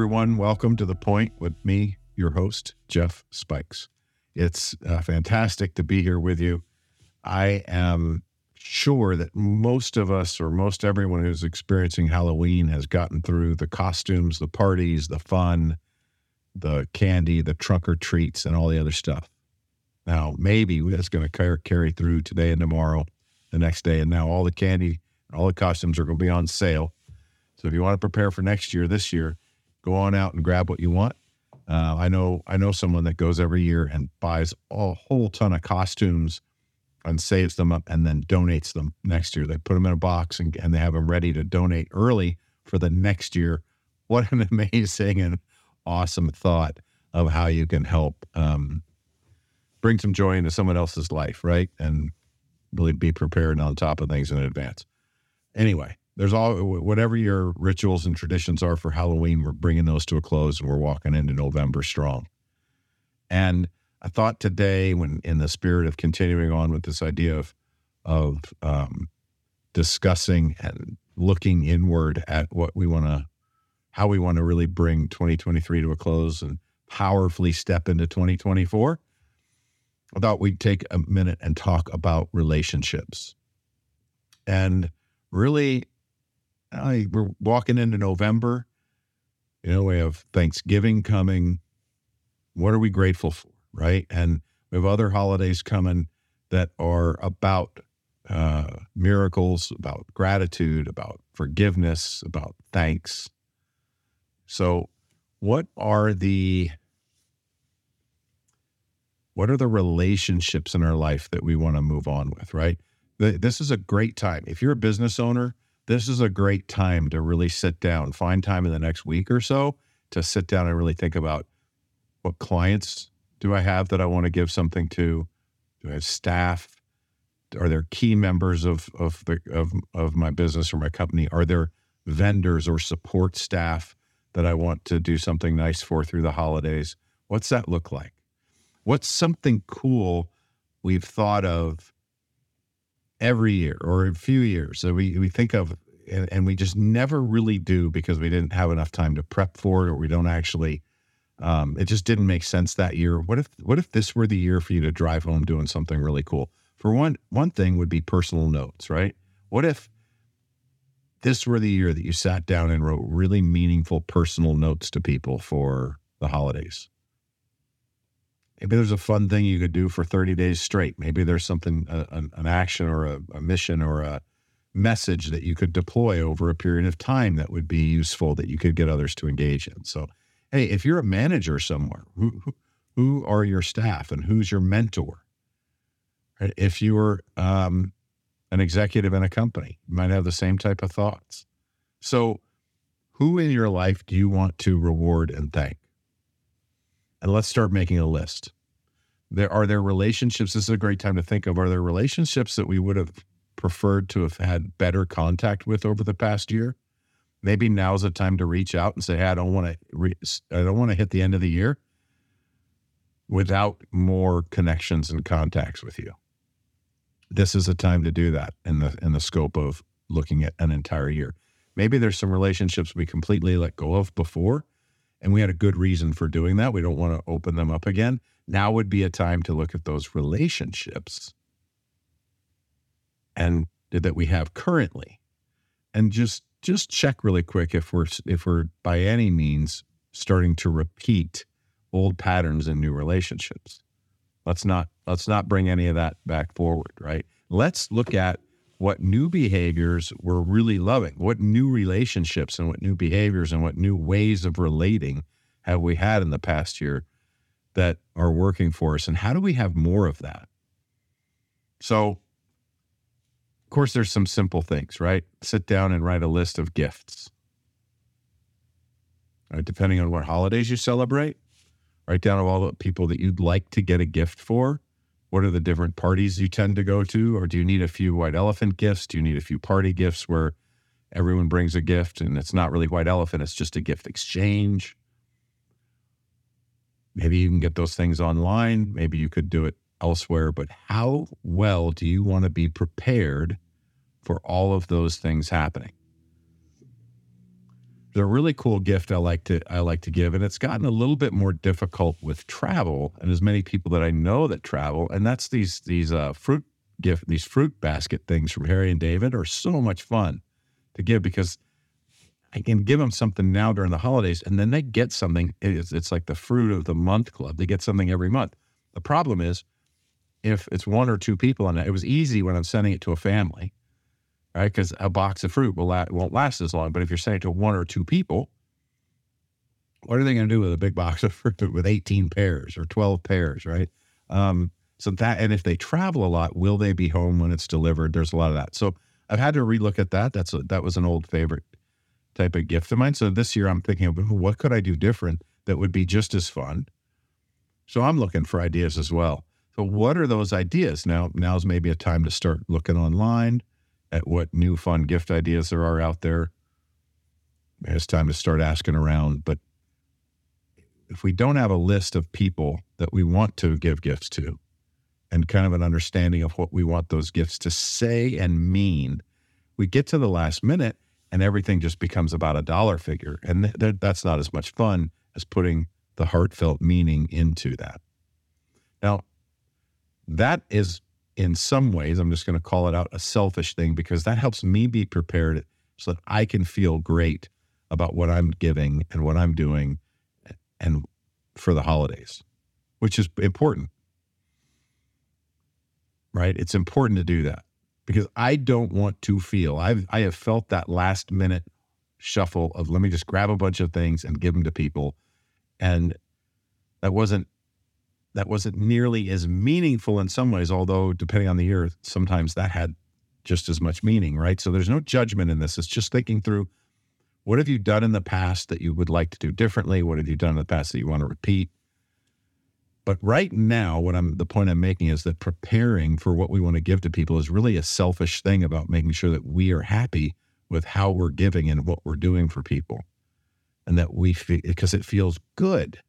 everyone. Welcome to The Point with me, your host, Jeff Spikes. It's uh, fantastic to be here with you. I am sure that most of us, or most everyone who's experiencing Halloween, has gotten through the costumes, the parties, the fun, the candy, the trunk or treats, and all the other stuff. Now, maybe that's going to carry through today and tomorrow, the next day. And now all the candy, all the costumes are going to be on sale. So if you want to prepare for next year, this year, go on out and grab what you want. Uh, I know I know someone that goes every year and buys a whole ton of costumes and saves them up and then donates them next year. They put them in a box and, and they have them ready to donate early for the next year. What an amazing and awesome thought of how you can help um, bring some joy into someone else's life, right? And really be prepared and on top of things in advance. Anyway, there's all whatever your rituals and traditions are for Halloween, we're bringing those to a close and we're walking into November strong. And I thought today, when in the spirit of continuing on with this idea of of um, discussing and looking inward at what we want to, how we want to really bring 2023 to a close and powerfully step into 2024. I thought we'd take a minute and talk about relationships. And really, I, we're walking into November. You know, we have Thanksgiving coming. What are we grateful for, right? And we have other holidays coming that are about uh, miracles, about gratitude, about forgiveness, about thanks. So, what are the what are the relationships in our life that we want to move on with, right? This is a great time. If you're a business owner, this is a great time to really sit down, find time in the next week or so to sit down and really think about what clients do I have that I want to give something to? Do I have staff? Are there key members of of the of of my business or my company? Are there vendors or support staff that I want to do something nice for through the holidays? What's that look like? What's something cool we've thought of every year or a few years that we, we think of and, and, we just never really do because we didn't have enough time to prep for it or we don't actually um, it just didn't make sense that year. What if what if this were the year for you to drive home doing something really cool? For one one thing would be personal notes right? What if this were the year that you sat down and wrote really meaningful personal notes to people for the holidays maybe there's a fun thing you could do for 30 days straight. Maybe there's something, an, an, action or a, a, mission or a message that you could deploy over a period of time that would be useful that you could get others to engage in. So, hey, if you're a manager somewhere, who, who, are your staff and who's your mentor? If you're um, an executive in a company, you might have the same type of thoughts. So, who in your life do you want to reward and thank? And let's start making a list. There are there relationships. This is a great time to think of. Are there relationships that we would have preferred to have had better contact with over the past year? Maybe now's the time to reach out and say, "Hey, I don't want to. Re- I don't want to hit the end of the year without more connections and contacts with you." This is a time to do that in the in the scope of looking at an entire year. Maybe there's some relationships we completely let go of before and we had a good reason for doing that. We don't want to open them up again. Now would be a time to look at those relationships and that we have currently and just just check really quick if we're if we're by any means starting to repeat old patterns in new relationships. Let's not let's not bring any of that back forward, right? Let's look at what new behaviors we're really loving, what new relationships and what new behaviors and what new ways of relating have we had in the past year that are working for us, and how do we have more of that? So, of course, there's some simple things, right? Sit down and write a list of gifts. Right, depending on what holidays you celebrate, write down all the people that you'd like to get a gift for what are the different parties you tend to go to? Or do you need a few white elephant gifts? Do you need a few party gifts where everyone brings a gift and it's not really white elephant, it's just a gift exchange? Maybe you can get those things online. Maybe you could do it elsewhere. But how well do you want to be prepared for all of those things happening? A really cool gift I like to I like to give, and it's gotten a little bit more difficult with travel, and as many people that I know that travel, and that's these these uh, fruit gift these fruit basket things from Harry and David are so much fun to give because I can give them something now during the holidays, and then they get something. It's, it's like the fruit of the month club. They get something every month. The problem is if it's one or two people it, it was easy when I'm sending it to a family, right? Because a box of fruit will la- won't last as long. But if you're sending to one or two people, what are they going to do with a big box of fruit with 18 pears or 12 pears, right? Um, so that, and if they travel a lot, will they be home when it's delivered? There's a lot of that. So I've had to relook at that. That's a, that was an old favorite type of gift of mine. So this year I'm thinking, of what could I do different that would be just as fun? So I'm looking for ideas as well. So what are those ideas? Now now's maybe a time to start looking online at what new fun gift ideas there are out there. It's time to start asking around. But if we don't have a list of people that we want to give gifts to and kind of an understanding of what we want those gifts to say and mean, we get to the last minute and everything just becomes about a dollar figure. And th- that's not as much fun as putting the heartfelt meaning into that. Now, that is in some ways, I'm just going to call it out a selfish thing because that helps me be prepared so that I can feel great about what I'm giving and what I'm doing and for the holidays, which is important. Right? It's important to do that because I don't want to feel. I've I have felt that last minute shuffle of let me just grab a bunch of things and give them to people, and that wasn't that wasn't nearly as meaningful in some ways. Although depending on the year, sometimes that had just as much meaning, right? So there's no judgment in this. It's just thinking through what have you done in the past that you would like to do differently? What have you done in the past that you want to repeat? But right now, what I'm the point I'm making is that preparing for what we want to give to people is really a selfish thing about making sure that we are happy with how we're giving and what we're doing for people. And that we feel because it feels good.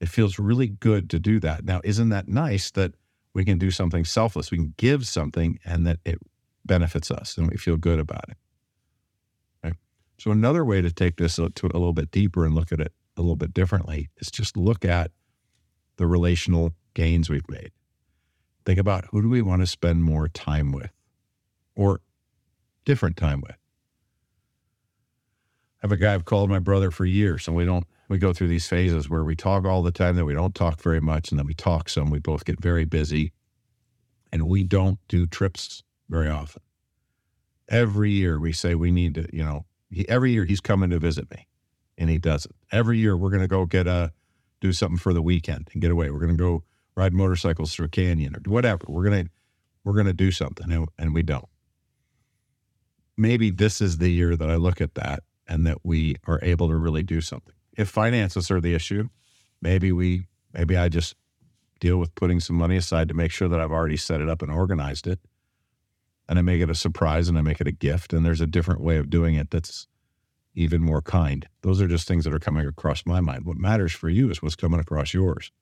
It feels really good to do that. Now, isn't that nice that we can do something selfless? We can give something and that it benefits us and we feel good about it. Right? So, another way to take this to a little bit deeper and look at it a little bit differently is just look at the relational gains we've made. Think about who do we want to spend more time with or different time with. I have a guy I've called my brother for years, and we don't we go through these phases where we talk all the time, then we don't talk very much, and then we talk some. We both get very busy, and we don't do trips very often. Every year we say we need to, you know, he, every year he's coming to visit me, and he doesn't. Every year we're going to go get a do something for the weekend and get away. We're going to go ride motorcycles through a canyon or whatever. We're going to we're going to do something and, and we don't. Maybe this is the year that I look at that and that we are able to really do something. If finances are the issue, maybe we maybe I just deal with putting some money aside to make sure that I've already set it up and organized it. And I make it a surprise and I make it a gift and there's a different way of doing it that's even more kind. Those are just things that are coming across my mind. What matters for you is what's coming across yours.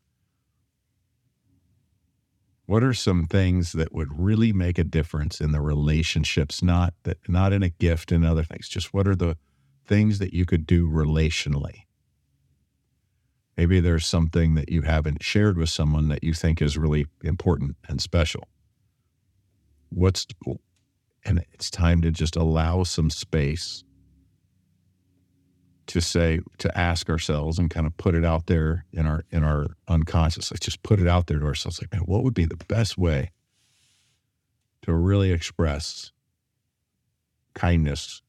What are some things that would really make a difference in the relationships, not that not in a gift and other things, just what are the things that you could do relationally? Maybe there's something that you haven't shared with someone that you think is really important and special. What's and it's time to just allow some space to say to ask ourselves and kind of put it out there in our in our unconscious like just put it out there to ourselves like man what would be the best way to really express kindness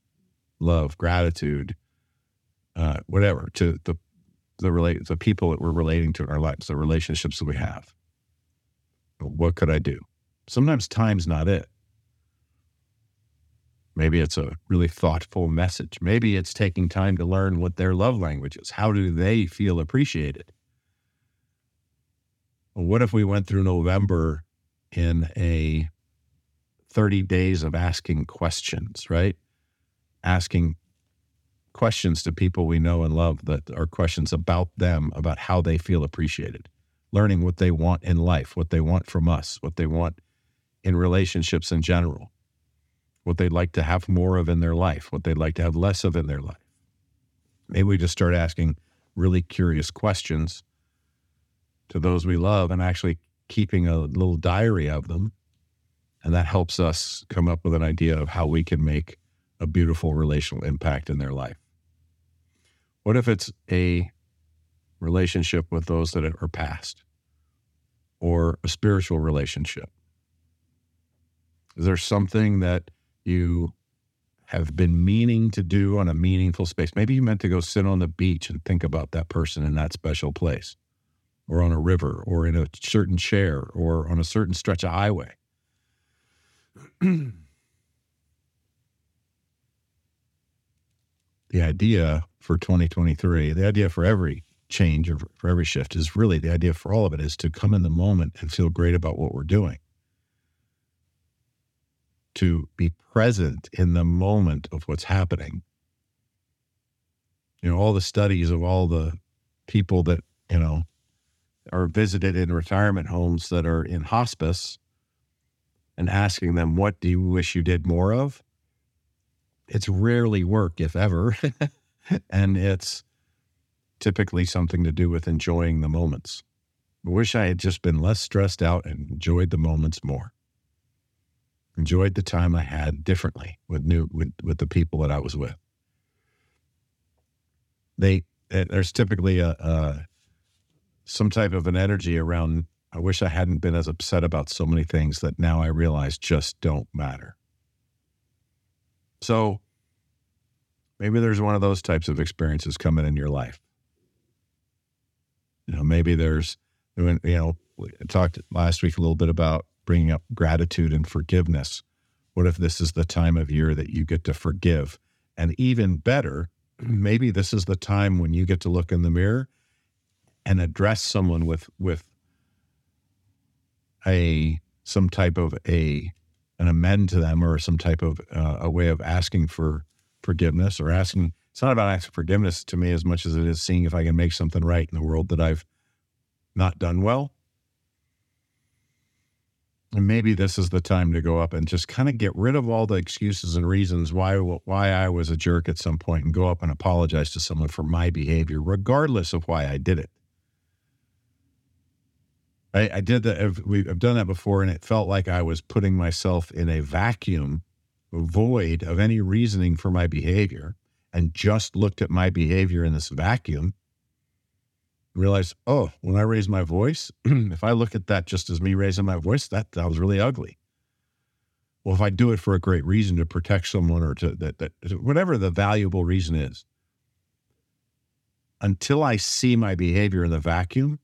love gratitude uh, whatever to the the relate the people that we're relating to in our lives the relationships that we have what could i do sometimes time's not it Maybe it's a really thoughtful message. Maybe it's taking time to learn what their love language is. How do they feel appreciated? What if we went through November in a 30 days of asking questions, right? Asking questions to people we know and love that are questions about them, about how they feel appreciated, learning what they want in life, what they want from us, what they want in relationships in general what they'd like to have more of in their life, what they'd like to have less of in their life. Maybe we just start asking really curious questions to those we love and actually keeping a little diary of them. And that helps us come up with an idea of how we can make a beautiful relational impact in their life. What if it's a relationship with those that are past or a spiritual relationship? Is there something that you have been meaning to do on a meaningful space? Maybe you meant to go sit on the beach and think about that person in that special place, or on a river, or in a certain chair, or on a certain stretch of highway. the idea for 2023, the idea for every change or for every shift is really the idea for all of it is to come in the moment and feel great about what we're doing to be present in the moment of what's happening. You know, all the studies of all the people that, you know, are visited in retirement homes that are in hospice and asking them, what do you wish you did more of? It's rarely work, if ever. and it's typically something to do with enjoying the moments. I wish I had just been less stressed out and enjoyed the moments more enjoyed the time I had differently with new with, with the people that I was with. They eh, there's typically a, a some type of an energy around. I wish I hadn't been as upset about so many things that now I realize just don't matter. So maybe there's one of those types of experiences coming in your life. You know, maybe there's, you know, I talked last week a little bit about bringing up gratitude and forgiveness. What if this is the time of year that you get to forgive? And even better, maybe this is the time when you get to look in the mirror and address someone with with a some type of a an amend to them or some type of uh, a way of asking for forgiveness or asking it's not about asking forgiveness to me as much as it is seeing if I can make something right in the world that I've not done well and maybe this is the time to go up and just kind of get rid of all the excuses and reasons why why I was a jerk at some point and go up and apologize to someone for my behavior, regardless of why I did it. I, I did that. We've done that before, and it felt like I was putting myself in a vacuum, void of any reasoning for my behavior, and just looked at my behavior in this vacuum realized, oh, when I raise my voice, if I look at that just as me raising my voice, that that was really ugly. Well, if I do it for a great reason to protect someone or to that, that whatever the valuable reason is, until I see my behavior in the vacuum,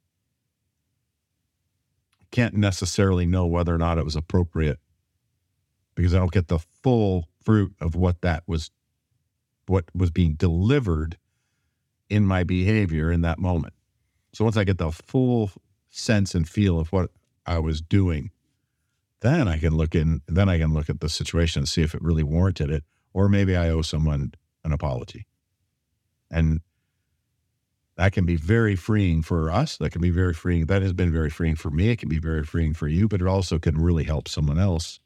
I can't necessarily know whether or not it was appropriate because I don't get the full fruit of what that was, what was being delivered in my behavior in that moment. So once I get the full sense and feel of what I was doing, then I can look in. Then I can look at the situation and see if it really warranted it, or maybe I owe someone an apology. And that can be very freeing for us. That can be very freeing. That has been very freeing for me. It can be very freeing for you, but it also can really help someone else.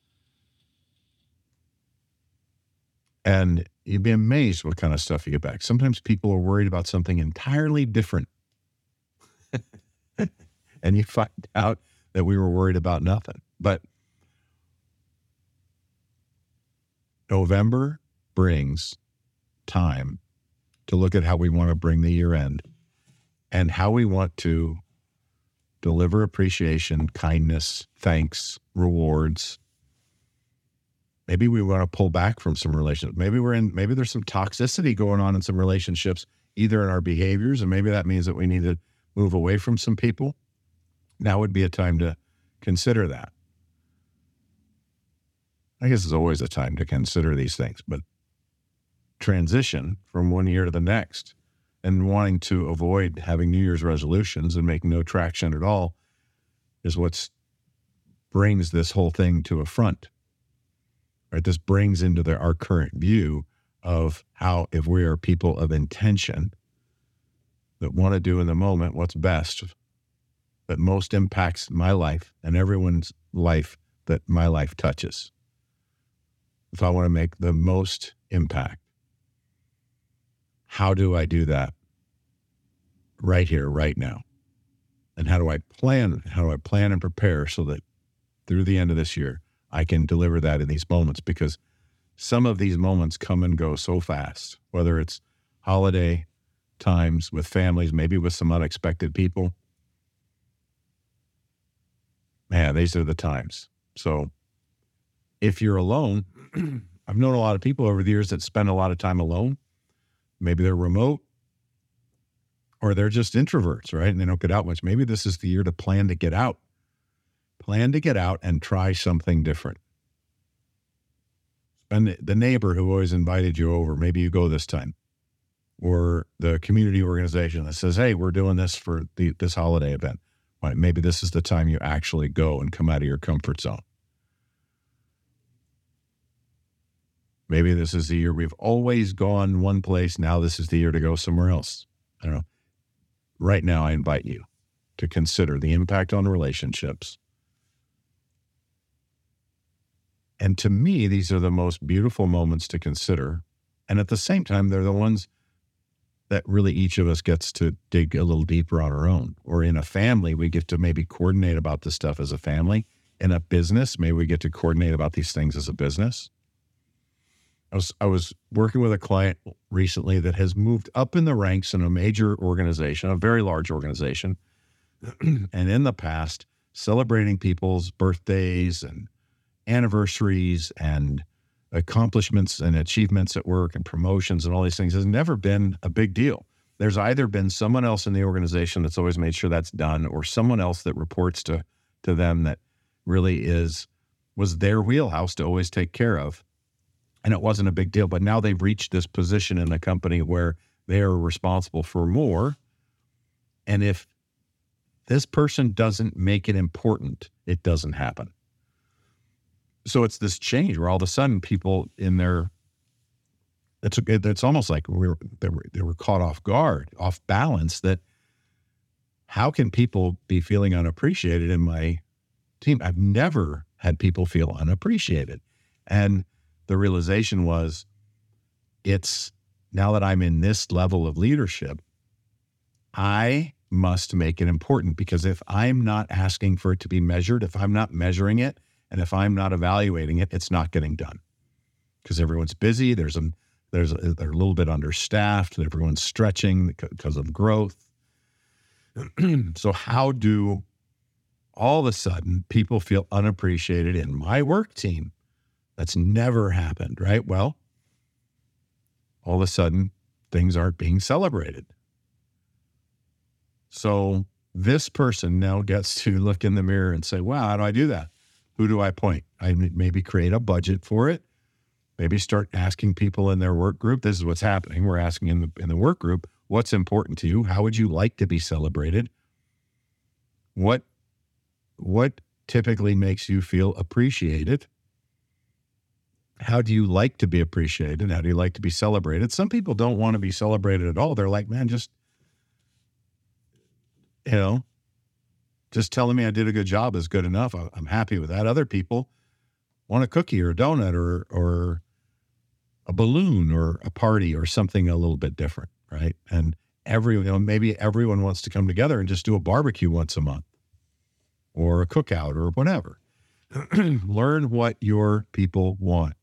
And you'd be amazed what kind of stuff you get back. Sometimes people are worried about something entirely different and you find out that we were worried about nothing. But November brings time to look at how we want to bring the year end and how we want to deliver appreciation, kindness, thanks, rewards. Maybe we want to pull back from some relationships. Maybe we're in, maybe there's some toxicity going on in some relationships, either in our behaviors, and maybe that means that we need to move away from some people, now would be a time to consider that. I guess it's always a time to consider these things, but transition from one year to the next and wanting to avoid having New Year's resolutions and make no traction at all is what brings this whole thing to a front. Right? This brings into our current view of how, if we are people of intention, that want to do in the moment what's best that most impacts my life and everyone's life that my life touches. If I want to make the most impact, how do I do that right here, right now? And how do I plan? How do I plan and prepare so that through the end of this year, I can deliver that in these moments? Because some of these moments come and go so fast, whether it's holiday times with families, maybe with some unexpected people. Man, these are the times. So if you're alone, I've known a lot of people over the years that spend a lot of time alone. Maybe they're remote or they're just introverts, right? And they don't get out much. Maybe this is the year to plan to get out. Plan to get out and try something different. Spend the neighbor who always invited you over, maybe you go this time. Or the community organization that says, hey, we're doing this for the, this holiday event. Right, maybe this is the time you actually go and come out of your comfort zone. Maybe this is the year we've always gone one place. Now this is the year to go somewhere else. I don't know. Right now, I invite you to consider the impact on relationships. And to me, these are the most beautiful moments to consider. And at the same time, they're the ones that really each of us gets to dig a little deeper on our own. Or in a family, we get to maybe coordinate about this stuff as a family. In a business, maybe we get to coordinate about these things as a business. I was I was working with a client recently that has moved up in the ranks in a major organization, a very large organization, and in the past, celebrating people's birthdays and anniversaries and accomplishments and achievements at work and promotions and all these things has never been a big deal. There's either been someone else in the organization that's always made sure that's done, or someone else that reports to to them that really is was their wheelhouse to always take care of and it wasn't a big deal. But now they've reached this position in the company where they are responsible for more. And if this person doesn't make it important, it doesn't happen. So it's this change where all of a sudden people in their it's it's almost like we were they were they were caught off guard, off balance. That how can people be feeling unappreciated in my team? I've never had people feel unappreciated, and the realization was it's now that I'm in this level of leadership, I must make it important because if I'm not asking for it to be measured, if I'm not measuring it, and if I'm not evaluating it, it's not getting done because everyone's busy. There's a there's a, they're a little bit understaffed. Everyone's stretching because of growth. so how do all of a sudden people feel unappreciated in my work team? That's never happened, right? Well, all of a sudden, things aren't being celebrated. So this person now gets to look in the mirror and say, wow, how do I do that? Who do I point? I maybe create a budget for it. Maybe start asking people in their work group. This is what's happening. We're asking in the in the work group, what's important to you? How would you like to be celebrated? What what typically makes you feel appreciated? how do you like to be appreciated? How do you like to be celebrated? Some people don't want to be celebrated at all. They're like, man, just, you know, just telling me I did a good job is good enough. I'm happy with that. Other people want a cookie or a donut or, or a balloon or a party or something a little bit different, right? And every, you know, maybe everyone wants to come together and just do a barbecue once a month or a cookout or whatever. Learn what your people want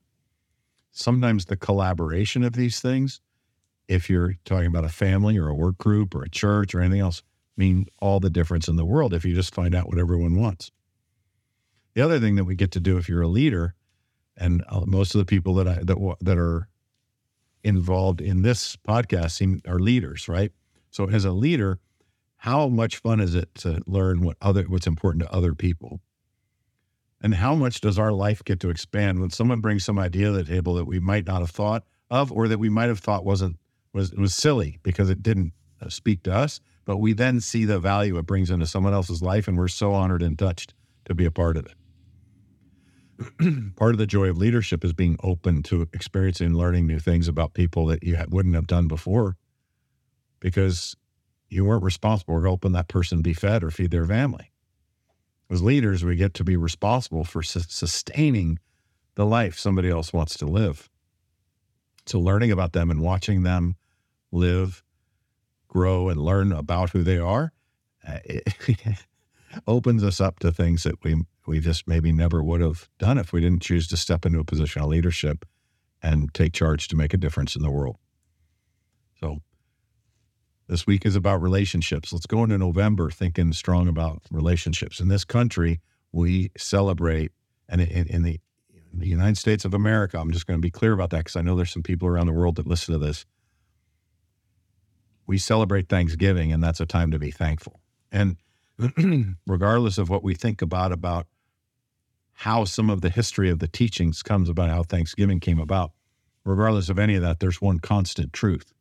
sometimes the collaboration of these things, if you're talking about a family or a work group or a church or anything else, mean all the difference in the world if you just find out what everyone wants. The other thing that we get to do if you're a leader, and uh, most of the people that I that that are involved in this podcast seem are leaders, right? So as a leader, how much fun is it to learn what other what's important to other people? And how much does our life get to expand when someone brings some idea to the table that we might not have thought of, or that we might have thought wasn't was was silly because it didn't uh, speak to us, but we then see the value it brings into someone else's life, and we're so honored and touched to be a part of it. part of the joy of leadership is being open to experiencing and learning new things about people that you wouldn't have done before because you weren't responsible for helping that person be fed or feed their family as leaders, we get to be responsible for su- sustaining the life somebody else wants to live. So, learning about them and watching them live, grow, and learn about who they are, uh, it opens us up to things that we we just maybe never would have done if we didn't choose to step into a position of leadership and take charge to make a difference in the world. So this week is about relationships. Let's go into November thinking strong about relationships. In this country, we celebrate, and in, in the, in the United States of America, I'm just going to be clear about that because I know there's some people around the world that listen to this. We celebrate Thanksgiving, and that's a time to be thankful. And regardless of what we think about about how some of the history of the teachings comes about how Thanksgiving came about, regardless of any of that, there's one constant truth.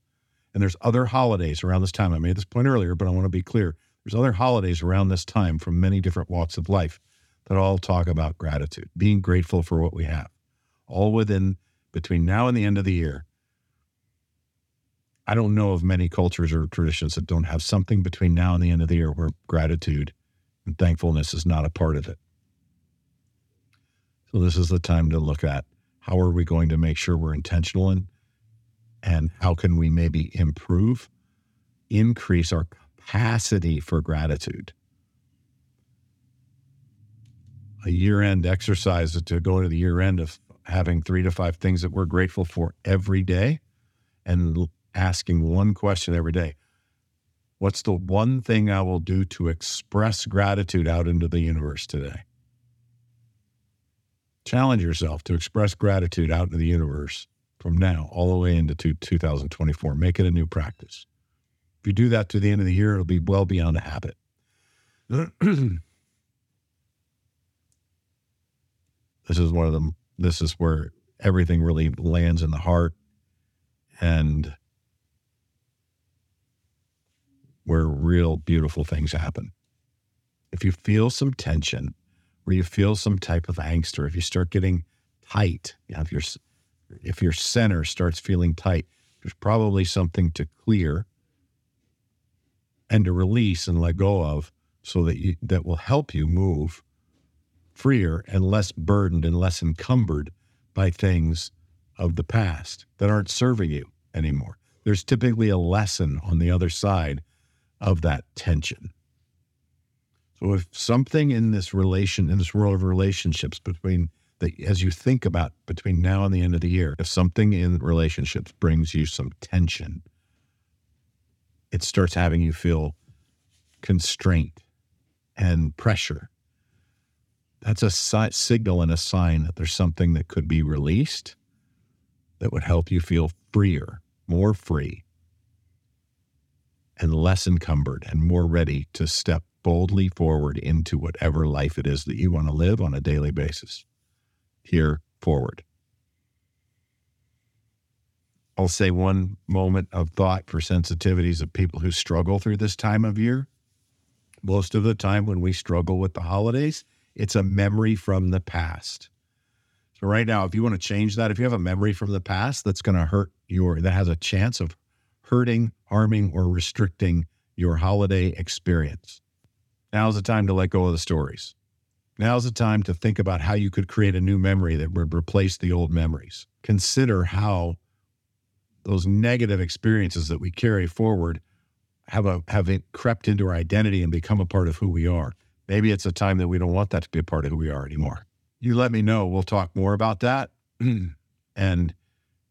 And there's other holidays around this time. I made this point earlier, but I want to be clear. There's other holidays around this time from many different walks of life that all talk about gratitude, being grateful for what we have, all within between now and the end of the year. I don't know of many cultures or traditions that don't have something between now and the end of the year where gratitude and thankfulness is not a part of it. So, this is the time to look at how are we going to make sure we're intentional in and how can we maybe improve, increase our capacity for gratitude. A year end exercise to go into the year end of having three to five things that we're grateful for every day and asking one question every day What's the one thing I will do to express gratitude out into the universe today? Challenge yourself to express gratitude out into the universe from now all the way into 2024. Make it a new practice. If you do that to the end of the year, it'll be well beyond a habit. this is one of them. This is where everything really lands in the heart and where real beautiful things happen. If you feel some tension, or you feel some type of angst, or if you start getting tight, you know, if you're if your center starts feeling tight, there's probably something to clear and to release and let go of so that you, that will help you move freer and less burdened and less encumbered by things of the past that aren't serving you anymore. There's typically a lesson on the other side of that tension. So if something in this relation in this world of relationships between that as you think about between now and the end of the year, if something in relationships brings you some tension, it starts having you feel constraint and pressure. That's a si- signal and a sign that there's something that could be released that would help you feel freer, more free, and less encumbered and more ready to step boldly forward into whatever life it is that you want to live on a daily basis here forward. I'll say one moment of thought for sensitivities of people who struggle through this time of year. Most of the time, when we struggle with the holidays, it's a memory from the past. So, right now, if you want to change that, if you have a memory from the past that's going to hurt your, that has a chance of hurting, harming, or restricting your holiday experience, now's the time to let go of the stories. Now's the time to think about how you could create a new memory that would replace the old memories. Consider how those negative experiences that we carry forward have a have crept into our identity and become a part of who we are. Maybe it's a time that we don't want that to be a part of who we are anymore. You let me know. We'll talk more about that. and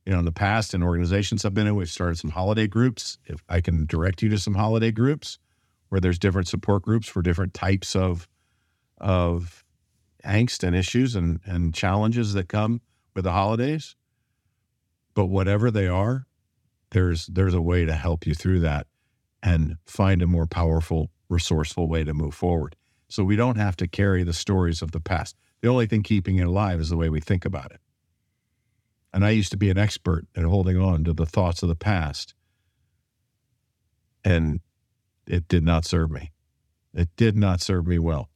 you know, in the past, in organizations I've been in, we've started some holiday groups. If I can direct you to some holiday groups where there's different support groups for different types of of angst and issues and, and challenges that come with the holidays. But whatever they are, there's there's a way to help you through that and find a more powerful, resourceful way to move forward. So we don't have to carry the stories of the past. The only thing keeping it alive is the way we think about it. And I used to be an expert at holding on to the thoughts of the past. And it did not serve me. It did not serve me well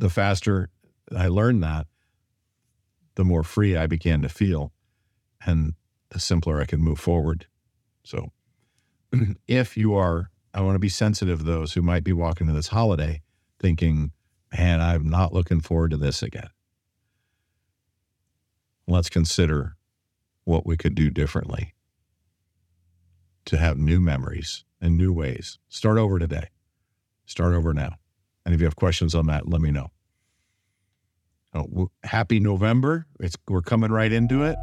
the faster I learned that, the more free I began to feel and the simpler I could move forward. So if you are, I want to be sensitive to those who might be walking to this holiday thinking, man, I'm not looking forward to this again. Let's consider what we could do differently. to have new memories and new ways. Start over today. Start over now. And if you have questions on that, let me know. Oh, happy November. It's we're coming right into it.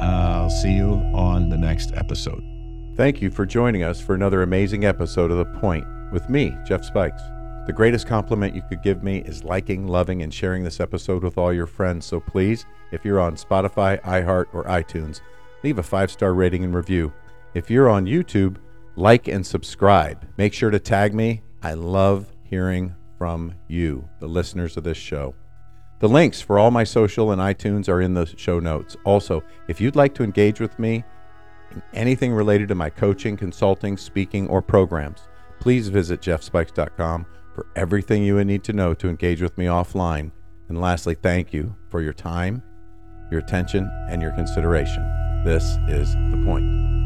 I'll see you on the next episode. Thank you for joining us for another amazing episode of The Point with me, Jeff Spikes. The greatest compliment you could give me is liking, loving, and sharing this episode with all your friends. So please, if you're on Spotify, iHeart, or iTunes, leave a five star rating and review. If you're on YouTube, like and subscribe. Make sure to tag me. I love hearing from you, the listeners of this show. The links for all my social and iTunes are in the show notes. Also, if you'd like to engage with me in anything related to my coaching, consulting, speaking, or programs, please visit jeffspikes.com for everything you would need to know to engage with me offline. And lastly, thank you for your time, your attention, and your consideration. This is The Point.